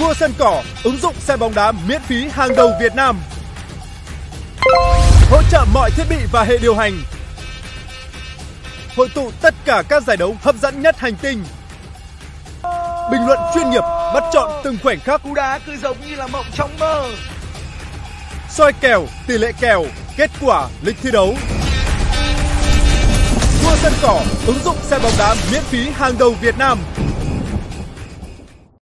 Vua sân cỏ, ứng dụng xe bóng đá miễn phí hàng đầu Việt Nam. Hỗ trợ mọi thiết bị và hệ điều hành. Hội tụ tất cả các giải đấu hấp dẫn nhất hành tinh. Bình luận chuyên nghiệp, bắt chọn từng khoảnh khắc. Cú đá cứ giống như là mộng trong mơ. soi kèo, tỷ lệ kèo, kết quả, lịch thi đấu. Vua sân cỏ, ứng dụng xe bóng đá miễn phí hàng đầu Việt Nam.